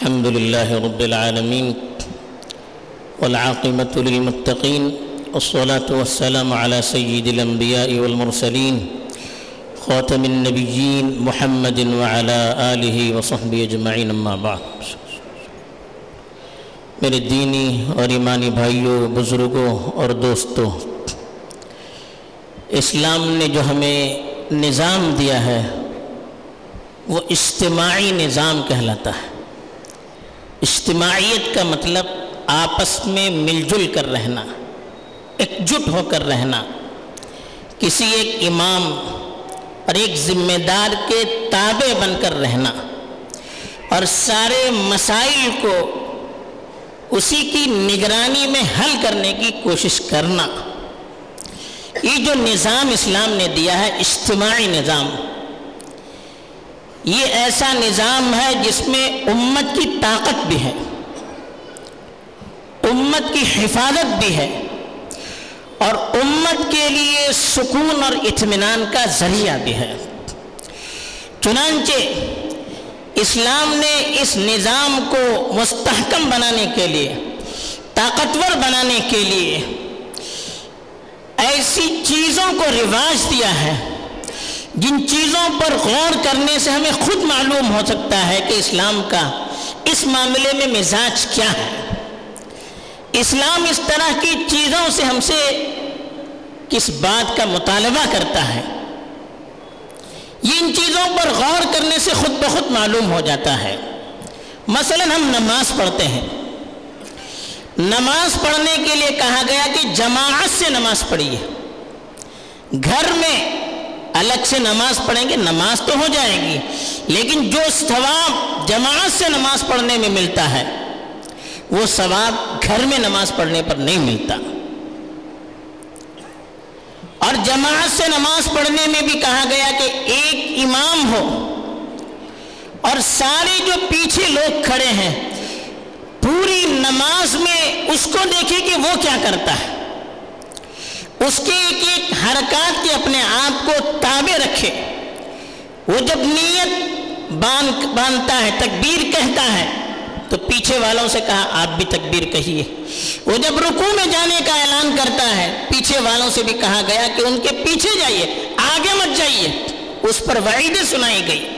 الحمد لله رب العالمين والعاقبة للمتقين والصلاة والسلام على سيد الأنبياء والمرسلين خاتم النبيين محمد وعلى آله وصحبه أجمعين أما بعد. میرے دینی اور ایمانی بھائیوں بزرگوں اور دوستوں اسلام نے جو ہمیں نظام دیا ہے، وہ اجتماعی نظام کہلاتا ہے۔ اجتماعیت کا مطلب آپس میں مل جل کر رہنا ایک جٹ ہو کر رہنا۔ کسی ایک امام اور ایک ذمہ دار کے تابع بن کر رہنا اور سارے مسائل کو اسی کی نگرانی میں حل کرنے کی کوشش کرنا۔ یہ جو نظام اسلام نے دیا ہے، اجتماعی نظام یہ ایسا نظام ہے جس میں امت کی طاقت بھی ہے، امت کی حفاظت بھی ہے، اور امت کے لیے سکون اور اطمینان کا ذریعہ بھی ہے۔ چنانچہ اسلام نے اس نظام کو مستحکم بنانے کے لیے، طاقتور بنانے کے لیے ایسی چیزوں کو رواج دیا ہے۔ جن چیزوں پر غور کرنے سے ہمیں خود معلوم ہو سکتا ہے کہ اسلام کا اس معاملے میں مزاج کیا ہے۔ اسلام اس طرح کی چیزوں سے ہم سے کس بات کا مطالبہ کرتا ہے۔ یہ ان چیزوں پر غور کرنے سے خود بخود معلوم ہو جاتا ہے۔ مثلا ہم نماز پڑھتے ہیں۔ نماز پڑھنے کے لیے کہا گیا کہ جماعت سے نماز پڑھیے۔ گھر میں الگ سے نماز پڑھیں گے، نماز تو ہو جائے گی، لیکن جو ثواب جماعت سے نماز پڑھنے میں ملتا ہے، وہ ثواب گھر میں نماز پڑھنے پر نہیں ملتا۔ اور جماعت سے نماز پڑھنے میں بھی کہا گیا کہ ایک امام ہو، اور سارے جو پیچھے لوگ کھڑے ہیں، پوری نماز میں اس کو دیکھے کہ وہ کیا کرتا ہے۔ اس کے ایک ایک حرکات کے اپنے آپ کو تابع رکھے۔ وہ جب نیت باندھتا ہے، تکبیر کہتا ہے، تو پیچھے والوں سے کہا، آپ بھی تکبیر کہیے۔ وہ جب رکوع میں جانے کا اعلان کرتا ہے، پیچھے والوں سے بھی کہا گیا کہ ان کے پیچھے جائیے، آگے مت جائیے۔ اس پر وعیدیں سنائی گئی۔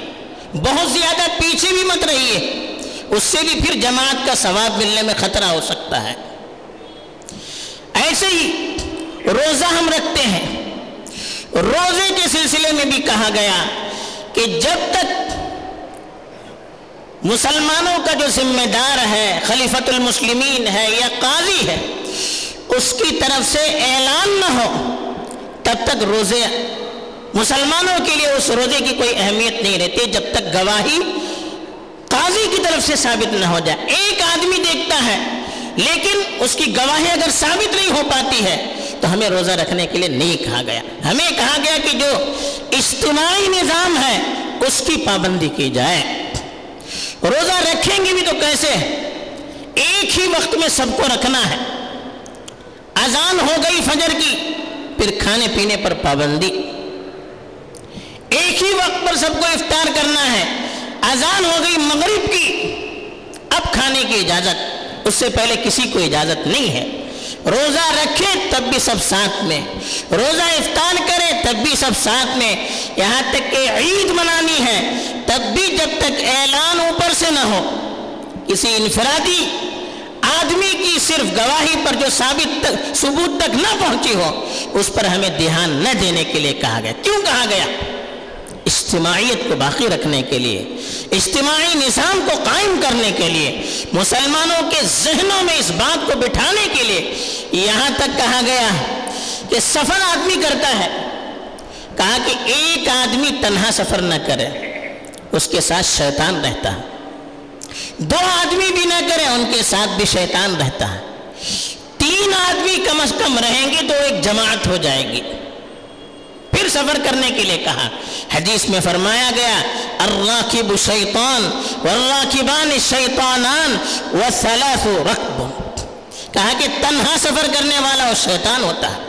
بہت زیادہ پیچھے بھی مت رہیے۔ اس سے بھی پھر جماعت کا ثواب ملنے میں خطرہ ہو سکتا ہے۔ ایسے ہی روزہ ہم رکھتے ہیں۔ روزے کے سلسلے میں بھی کہا گیا کہ جب تک مسلمانوں کا جو ذمہ دار ہے خلیفت المسلمین ہے یا قاضی ہے، اس کی طرف سے اعلان نہ ہو، تب تک روزے مسلمانوں کے لیے اس روزے کی کوئی اہمیت نہیں رہتی جب تک گواہی قاضی کی طرف سے ثابت نہ ہو جائے۔ ایک آدمی دیکھتا ہے، لیکن اس کی گواہی اگر ثابت نہیں ہو پاتی ہے تو ہمیں روزہ رکھنے کے لیے نہیں کہا گیا۔ ہمیں کہا گیا کہ جو اجتماعی نظام ہے، اس کی پابندی کی جائے۔ روزہ رکھیں گے بھی تو کیسے؟ ایک ہی وقت میں سب کو رکھنا ہے۔ اذان ہو گئی فجر کی، پھر کھانے پینے پر پابندی۔ ایک ہی وقت پر سب کو افطار کرنا ہے۔ اذان ہو گئی مغرب کی، اب کھانے کی اجازت۔ اس سے پہلے کسی کو اجازت نہیں ہے۔ روزہ رکھے تب بھی سب ساتھ میں۔ روزہ افطار کرے تب بھی سب ساتھ میں۔ یہاں تک کہ عید منانی ہے تب بھی جب تک اعلان اوپر سے نہ ہو۔ کسی انفرادی آدمی کی صرف گواہی پر جو ثابت تک، ثبوت تک نہ پہنچی ہو، اس پر ہمیں دھیان نہ دینے کے لیے کہا گیا۔ کیوں کہا گیا؟ اجتماعیت کو باقی رکھنے کے لیے، اجتماعی نظام کو قائم کرنے کے لیے، مسلمانوں کے ذہنوں میں اس بات کو بٹھانے کے لیے یہاں تک کہا گیا کہ سفر آدمی کرتا ہے۔ کہا کہ ایک آدمی تنہا سفر نہ کرے، اس کے ساتھ شیطان رہتا ہے۔ دو آدمی بھی نہ کرے، ان کے ساتھ بھی شیطان رہتا ہے۔ تین آدمی کم از کم رہیں گے تو ایک جماعت ہو جائے گی۔ پھر سفر کرنے کے لیے کہا۔ حدیث میں فرمایا گیا، الراکب شیطان والراکبان شیطانان وثلاث رکب۔ کہا کہ تنہا سفر کرنے والا وہ شیطان ہوتا ہے۔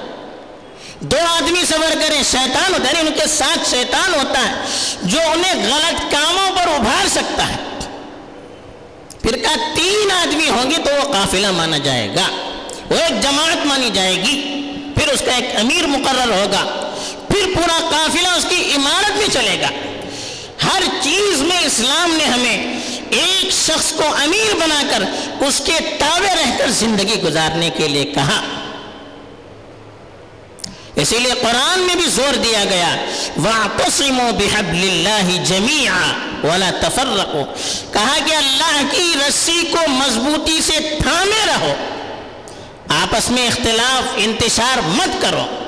دو آدمی سفر کریں، شیطان ہوتا ہے یعنی ان کے ساتھ شیطان ہوتا ہے، جو انہیں غلط کاموں پر ابھار سکتا ہے۔ پھر فرقہ تین آدمی ہوں گے تو وہ قافلہ مانا جائے گا، وہ ایک جماعت مانی جائے گی، پھر اس کا ایک امیر مقرر ہوگا۔ پورا قافلہ اس کی عمارت میں چلے گا۔ ہر چیز میں اسلام نے ہمیں ایک شخص کو امیر بنا کر اس کے تابع رہ کر زندگی گزارنے کے لیے کہا۔ اسی لیے قرآن میں بھی زور دیا گیا، وَاعْتَصِمُوا بِحَبْلِ اللَّهِ جَمِيعًا وَلَا تَفَرَّقُوا کہا کہ اللہ کی رسی کو مضبوطی سے تھامے رہو۔ آپس میں اختلاف، انتشار مت کرو۔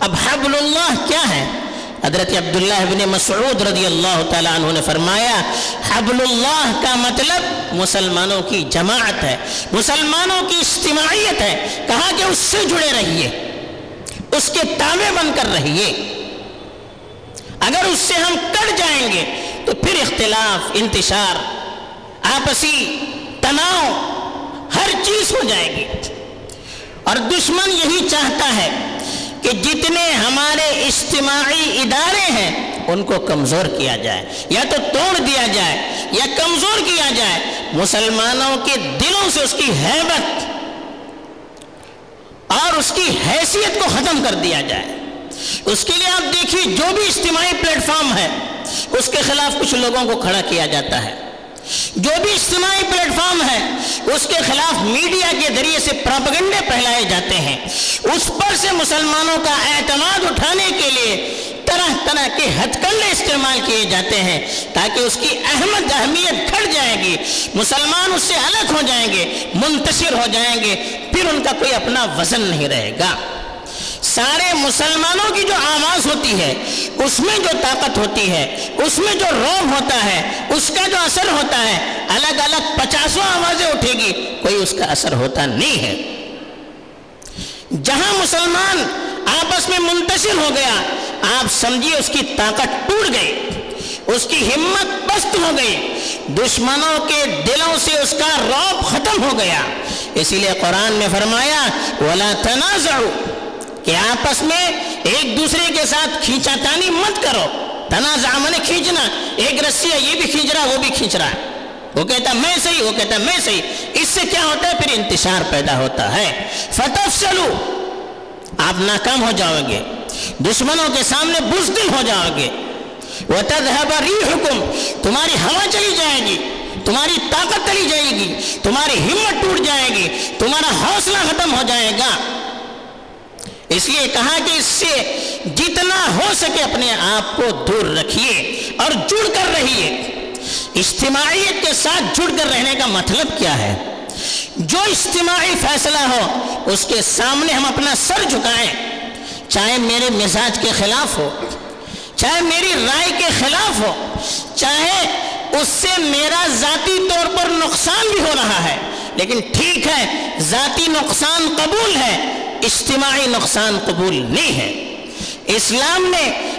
اب حبل اللہ کیا ہے؟ حضرت عبداللہ ابن مسعود رضی اللہ تعالیٰ عنہ نے فرمایا، حبل اللہ کا مطلب مسلمانوں کی جماعت ہے، مسلمانوں کی اجتماعیت ہے، کہا کہ اس سے جڑے رہیے، اس کے تابع بن کر رہیے۔ اگر اس سے ہم کٹ جائیں گے، تو پھر اختلاف، انتشار، آپسی تناؤ، ہر چیز ہو جائے گی۔ اور دشمن یہی چاہتا ہے کہ جتنے ہمارے اجتماعی ادارے ہیں، ان کو کمزور کیا جائے، یا تو توڑ دیا جائے، یا کمزور کیا جائے، مسلمانوں کے دلوں سے اس کی حیبت اور اس کی حیثیت کو ختم کر دیا جائے۔ اس کے لیے آپ دیکھیے، جو بھی اجتماعی پلیٹ فارم ہے، اس کے خلاف کچھ لوگوں کو کھڑا کیا جاتا ہے۔ جو بھی اجتماعی پلیٹ فارم ہے اس کے خلاف میڈیا کے ذریعے سے پراپگنڈے پھیلائے جاتے ہیں۔ اس پر سے مسلمانوں کا اعتماد اٹھانے کے لیے طرح طرح کے ہتھ کنڈے استعمال کیے جاتے ہیں تاکہ اس کی احمد اہمیت گھٹ جائے گی۔ مسلمان اس سے الگ ہو جائیں گے، منتشر ہو جائیں گے، پھر ان کا کوئی اپنا وزن نہیں رہے گا۔ سارے مسلمانوں کی جو آواز ہوتی ہے، اس میں جو طاقت ہوتی ہے، اس میں جو روب ہوتا ہے، اس کا جو اثر ہوتا ہے، الگ الگ پچاسوں آوازیں اٹھے گی، کوئی اس کا اثر ہوتا نہیں ہے۔ جہاں مسلمان آپس میں منتشر ہو گیا، آپ سمجھیے اس کی طاقت ٹوٹ گئی، اس کی ہمت پست ہو گئی، دشمنوں کے دلوں سے اس کا روب ختم ہو گیا۔ اسی لیے قرآن نے فرمایا، وَلَا تَنَازَعُوا کہ آپس میں ایک دوسرے کے ساتھ کھینچا تانی مت کرو۔ تنازع من کھینچنا، ایک رسی ہے، یہ بھی کھینچ رہا، وہ بھی کھینچ رہا ہے۔ وہ کہتا، میں صحیح وہ کہتا، میں صحیح اس سے کیا ہوتا ہے؟ پھر انتشار پیدا ہوتا ہے۔ فتح چلو آپ ناکام ہو جاؤ گے۔ دشمنوں کے سامنے بزدل ہو جاؤ گے۔ وہ تدہبری حکم تمہاری ہوا چلی جائے گی، تمہاری طاقت چلی جائے گی، تمہاری ہمت ٹوٹ جائے گی، تمہارا حوصلہ ختم ہو جائے گا۔ اس لیے کہا کہ اس سے جتنا ہو سکے اپنے آپ کو دور رکھیے اور جڑ کر رہیے۔ اجتماعیت کے ساتھ جڑ کر رہنے کا مطلب کیا ہے؟ جو اجتماعی فیصلہ ہو، اس کے سامنے ہم اپنا سر جھکائیں، چاہے میرے مزاج کے خلاف ہو، چاہے میری رائے کے خلاف ہو، چاہے اس سے میرا ذاتی طور پر نقصان بھی ہو رہا ہے، لیکن ٹھیک ہے، ذاتی نقصان قبول ہے۔ اجتماعی نقصان قبول نہیں ہے۔ اسلام نے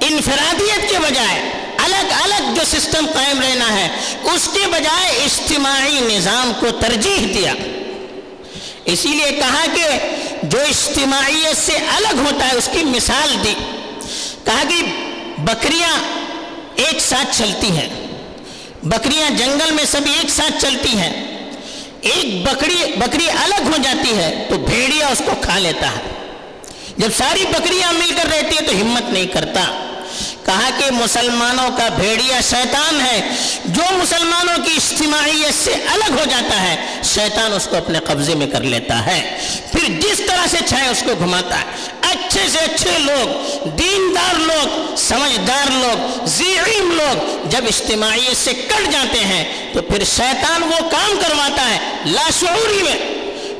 انفرادیت کے بجائے الگ الگ جو سسٹم قائم رہنا ہے، اس کے بجائے اجتماعی نظام کو ترجیح دیا۔ اسی لیے کہا کہ جو اجتماعیت سے الگ ہوتا ہے، اس کی مثال دی۔ کہا کہ بکریاں ایک ساتھ چلتی ہیں۔ بکریاں جنگل میں سب ایک ساتھ چلتی ہیں۔ ایک بکری بکری الگ ہو جاتی ہے تو بھیڑیا اس کو کھا لیتا ہے۔ جب ساری بکریاں مل کر رہتی ہے تو ہمت نہیں کرتا۔ کہا کہ مسلمانوں کا بھیڑیا شیطان ہے۔ جو مسلمانوں کی اجتماعیت سے الگ ہو جاتا ہے، شیطان اس کو اپنے قبضے میں کر لیتا ہے۔ پھر جس طرح سے چاہے اس کو گھماتا ہے۔ اچھے سے اچھے لوگ، دیندار لوگ، سمجھدار لوگ، زعیم لوگ جب اجتماعیت سے کٹ جاتے ہیں تو پھر شیطان وہ کام کرواتا ہے لاشعوری میں۔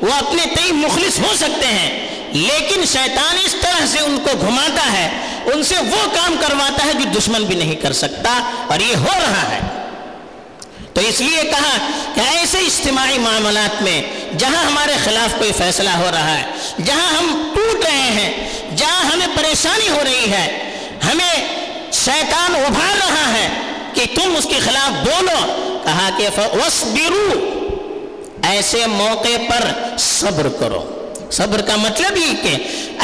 وہ اپنے تئی مخلص ہو سکتے ہیں، لیکن شیطان اس طرح سے ان کو گھماتا ہے، ان سے وہ کام کرواتا ہے جو دشمن بھی نہیں کر سکتا، اور یہ ہو رہا ہے۔ تو اس لیے کہا کہ ایسے اجتماعی معاملات میں جہاں ہمارے خلاف کوئی فیصلہ ہو رہا ہے، جہاں ہم ٹوٹ رہے ہیں، جہاں ہمیں پریشانی ہو رہی ہے، ہمیں شیطان ابھار رہا ہے کہ تم اس کے خلاف بولو۔ کہا کہ ایسے موقع پر صبر کرو۔ صبر کا مطلب یہ کہ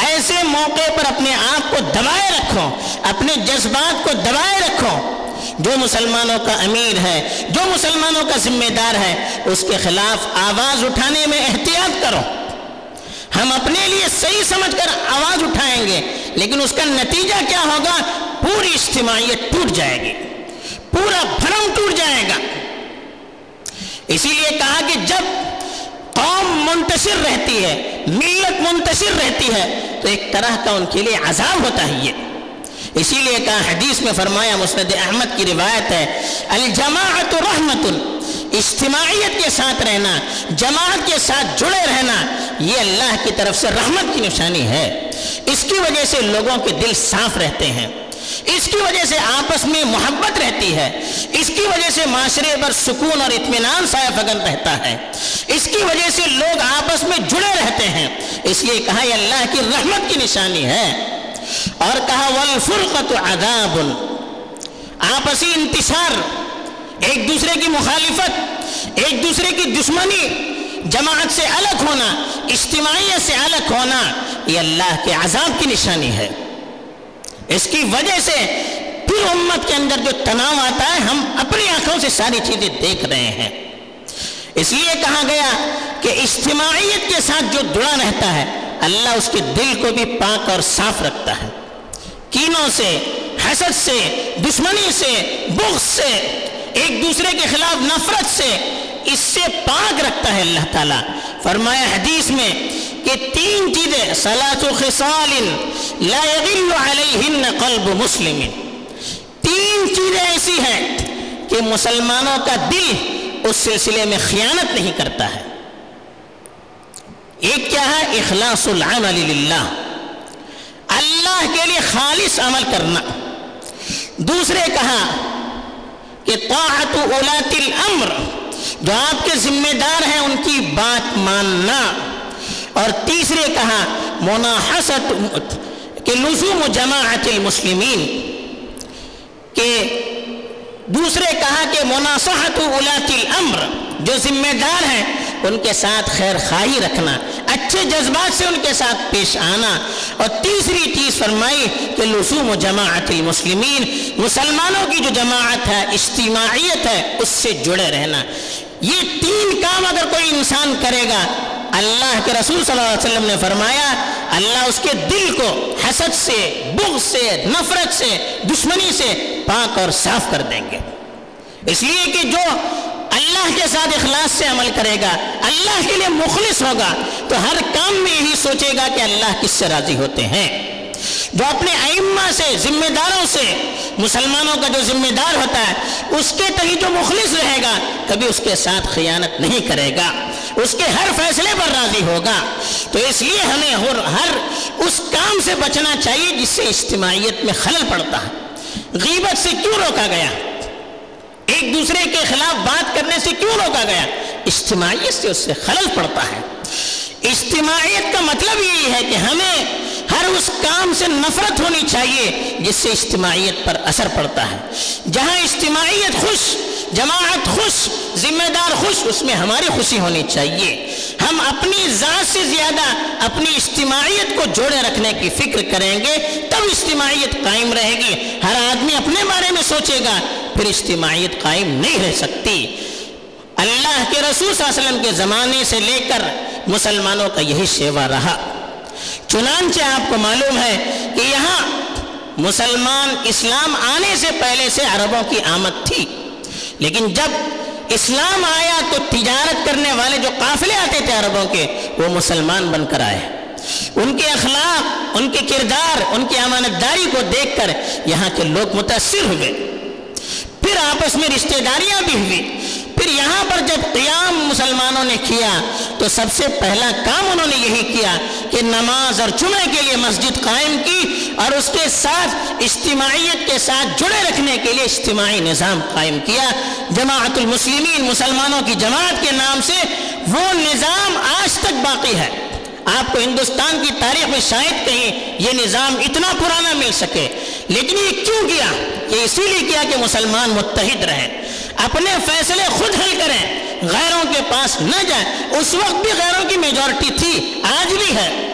ایسے موقع پر اپنے آپ کو دبائے رکھو، اپنے جذبات کو دبائے رکھو۔ جو مسلمانوں کا امیر ہے، جو مسلمانوں کا ذمہ دار ہے، اس کے خلاف آواز اٹھانے میں احتیاط کرو۔ ہم اپنے لیے صحیح سمجھ کر آواز اٹھائیں گے، لیکن اس کا نتیجہ کیا ہوگا؟ پوری اجتماعیت ٹوٹ جائے گی۔ پورا بھرم ٹوٹ جائے گا۔ اسی لیے کہا کہ جب قوم منتشر رہتی ہے، ملت منتشر رہتی ہے، تو ایک طرح کا ان کے لیے عذاب ہوتا ہے۔ یہ اسی لیے کہا حدیث میں فرمایا، مسند احمد کی روایت ہے، الجماعت رحمت اجتماعیت کے ساتھ رہنا، جماعت کے ساتھ جڑے رہنا، یہ اللہ کی طرف سے رحمت کی نشانی ہے۔ اس کی وجہ سے لوگوں کے دل صاف رہتے ہیں۔ اس کی وجہ سے آپس میں محبت رہتی ہے۔ اس کی وجہ سے معاشرے پر سکون اور اطمینان سایہ فگن رہتا ہے۔ اس کی وجہ سے لوگ آپس میں جڑے رہتے ہیں۔ اس لیے کہا، یہ اللہ کی رحمت کی نشانی ہے۔ اور کہا والفرقت عذاب۔ آپسی انتشار، ایک دوسرے کی مخالفت، ایک دوسرے کی دشمنی، جماعت سے الگ ہونا، اجتماعیت سے الگ ہونا، یہ اللہ کے عذاب کی نشانی ہے۔ اس کی وجہ سے پھر امت کے اندر جو تناؤ آتا ہے، ہم اپنی آنکھوں سے ساری چیزیں دیکھ رہے ہیں۔ اس لیے کہا گیا کہ اجتماعیت کے ساتھ جو جڑا رہتا ہے اللہ اس کے دل کو بھی پاک اور صاف رکھتا ہے۔ کینوں سے، حسد سے، دشمنی سے، بغض سے، ایک دوسرے کے خلاف نفرت سے اس سے پاک رکھتا ہے اللہ تعالیٰ۔ فرمایا حدیث میں کہ تین چیزیں سلاس و خصال لا يغل علیہن قلب مسلم۔ تین چیزیں ایسی ہیں کہ مسلمانوں کا دل اس سلسلے میں خیانت نہیں کرتا ہے۔ ایک کیا ہے؟ اخلاص العمل للہ۔ اللہ کے لیے خالص عمل کرنا۔ دوسرے کہا کہ طاعت اولات الامر، جو آپ کے ذمہ دار ہیں ان کی بات ماننا۔ اور تیسرے کہا مناحست کہ لزوم جماعت المسلمین۔ کہ دوسرے کہا کہ مناصحت اولات الامر، جو ذمہ دار ہیں ان کے ساتھ خیر خواہی رکھنا، اچھے جذبات سے ان کے ساتھ پیش آنا۔ اور تیسری چیز فرمائی کہ لسوم و جماعت المسلمین، مسلمانوں کی جو جماعت ہے، اجتماعیت ہے، اس سے جڑے رہنا۔ یہ تین کام اگر کوئی انسان کرے گا، اللہ کے رسول صلی اللہ علیہ وسلم نے فرمایا، اللہ اس کے دل کو حسد سے، بغض سے، نفرت سے، دشمنی سے پاک اور صاف کر دیں گے۔ اس لیے کہ جو اللہ کے ساتھ اخلاص سے عمل کرے گا، اللہ کے لیے مخلص ہوگا۔ تو ہر کام میں یہی سوچے گا کہ اللہ کس سے راضی ہوتے ہیں۔ جو اپنے ائمہ سے، ذمہ داروں سے، مسلمانوں کا جو ذمہ دار ہوتا ہے، اس کے تحی جو مخلص رہے گا، کبھی اس کے ساتھ خیانت نہیں کرے گا۔ اس کے ہر فیصلے پر راضی ہوگا۔ تو اس لیے ہمیں ہر اس کام سے بچنا چاہیے جس سے اجتماعیت میں خلل پڑتا ہے۔ غیبت سے کیوں روکا گیا؟ ایک دوسرے کے خلاف بات کرنے سے کیوں روکا گیا؟ اجتماعیت سے اس سے خلل پڑتا ہے۔ اجتماعیت کا مطلب یہی ہے کہ ہمیں ہر اس کام سے نفرت ہونی چاہیے جس سے اجتماعیت پر اثر پڑتا ہے۔ جہاں اجتماعیت خوش جماعت خوش، ذمہ دار خوش، اس میں ہماری خوشی ہونی چاہیے۔ ہم اپنی ذات سے زیادہ اپنی اجتماعیت کو جوڑے رکھنے کی فکر کریں گے، تب اجتماعیت قائم رہے گی۔ ہر آدمی اپنے بارے میں سوچے گا، پھر اجتماعیت قائم نہیں رہ سکتی۔ اللہ کے رسول صلی اللہ علیہ وسلم کے زمانے سے لے کر مسلمانوں کا یہی شیوا رہا۔ چنانچہ آپ کو معلوم ہے کہ یہاں مسلمان اسلام آنے سے پہلے سے عربوں کی آمد تھی۔ لیکن جب اسلام آیا تو تجارت کرنے والے جو قافلے آتے تھے عربوں کے، وہ مسلمان بن کر آئے۔ ان کے اخلاق، ان کے کردار، ان کی امانت داری کو دیکھ کر یہاں کے لوگ متاثر ہوئے۔ پھر آپس میں رشتہ داریاں بھی ہوئی۔ پھر یہاں پر جب قیام مسلمانوں نے کیا، تو سب سے پہلا کام انہوں نے یہی کیا کہ نماز اور جمعے کے لیے مسجد قائم کی۔ اور اس کے ساتھ اجتماعیت کے ساتھ جڑے رکھنے کے لیے اجتماعی نظام قائم کیا۔ جماعت المسلمین، مسلمانوں کی جماعت کے نام سے وہ نظام آج تک باقی ہے۔ آپ کو ہندوستان کی تاریخ میں شاید کہیں یہ نظام اتنا پرانا مل سکے، لیکن یہ کیوں کیا یہ اسی لیے کیا کہ مسلمان متحد رہے اپنے فیصلے خود حل کریں، غیروں کے پاس نہ جائیں۔ اس وقت بھی غیروں کی میجورٹی تھی، آج بھی ہے۔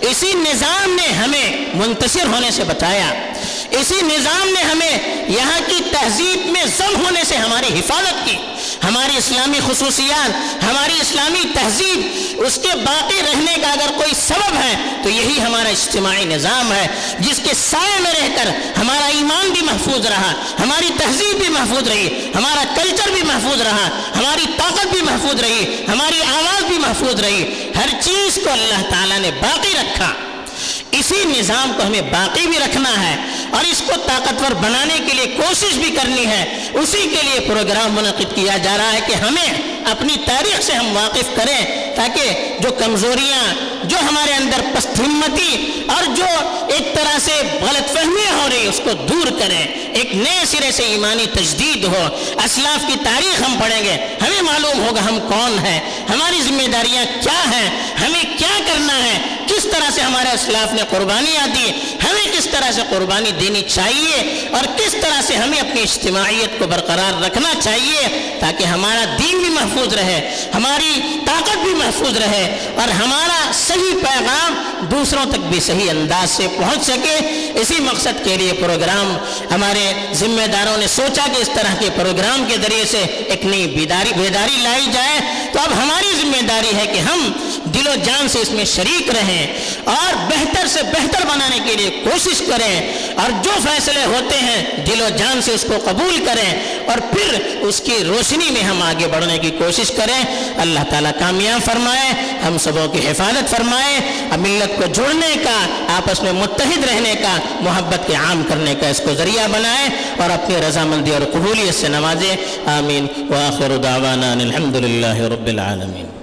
اسی نظام نے ہمیں منتصر ہونے سے بتایا۔ اسی نظام نے ہمیں یہاں کی تہذیب میں ضم ہونے سے ہماری حفاظت کی۔ ہماری اسلامی خصوصیات، ہماری اسلامی تہذیب، اس کے باقی رہنے کا اگر کوئی سبب ہے، تو یہی ہمارا اجتماعی نظام ہے، جس کے سائے میں رہ کر ہمارا ایمان بھی محفوظ رہا، ہماری تہذیب بھی محفوظ رہی، ہمارا کلچر بھی محفوظ رہا۔ ہماری طاقت بھی محفوظ رہی، ہماری آواز بھی محفوظ رہی۔ ہر چیز کو اللہ تعالیٰ نے باقی رکھا۔ اسی نظام کو ہمیں باقی بھی رکھنا ہے اور اس کو طاقتور بنانے کے لیے کوشش بھی کرنی ہے۔ اسی کے لیے پروگرام منعقد کیا جا رہا ہے کہ ہمیں اپنی تاریخ سے ہم واقف کریں تاکہ جو کمزوریاں، جو ہمارے اندر پست ہمتی اور جو ایک طرح سے غلط فہمیاں ہو رہی اس کو دور کریں۔ ایک نئے سرے سے ایمانی تجدید ہو۔ اسلاف کی تاریخ ہم پڑھیں گے۔ ہوگا، ہم کون ہیں؟ ہماری ذمہ داریاں کیا ہیں؟ ہمیں کیا کرنا ہے؟ کس طرح سے ہمارے اسلاف نے قربانیاں دی؟ ہمیں کس طرح سے قربانی دینی چاہیے؟ اور کس طرح سے ہمیں اپنی اجتماعیت کو برقرار رکھنا چاہیے تاکہ ہمارا دین بھی محفوظ رہے، ہماری طاقت بھی محفوظ رہے اور ہمارا صحیح پیغام دوسروں تک بھی صحیح انداز سے پہنچ سکے۔ اسی مقصد کے لیے پروگرام ہمارے ذمہ داروں نے سوچا کہ اس طرح کے پروگرام کے ذریعے سے ایک نئی بیداری بیداری لائی جائے تو اب ہماری ذمہ داری ہے کہ ہم دل و جان سے اس میں شریک رہیں اور بہتر سے بہتر بنانے کے لیے کوشش کریں اور جو فیصلے ہوتے ہیں دل و جان سے اس کو قبول کریں اور پھر اس کی روشنی میں ہم آگے بڑھنے کی کوشش کریں۔ اللہ تعالیٰ کامیاب فرمائے، ہم سبوں کی حفاظت فرمائے۔ اب ملت کو جوڑنے کا، آپس میں متحد رہنے کا، محبت کے عام کرنے کا اس کو ذریعہ بنائے اور اپنی رضامندی اور قبولیت سے نوازے۔ آمین۔ وآخر دعوانا الحمد للہ رب العالمین۔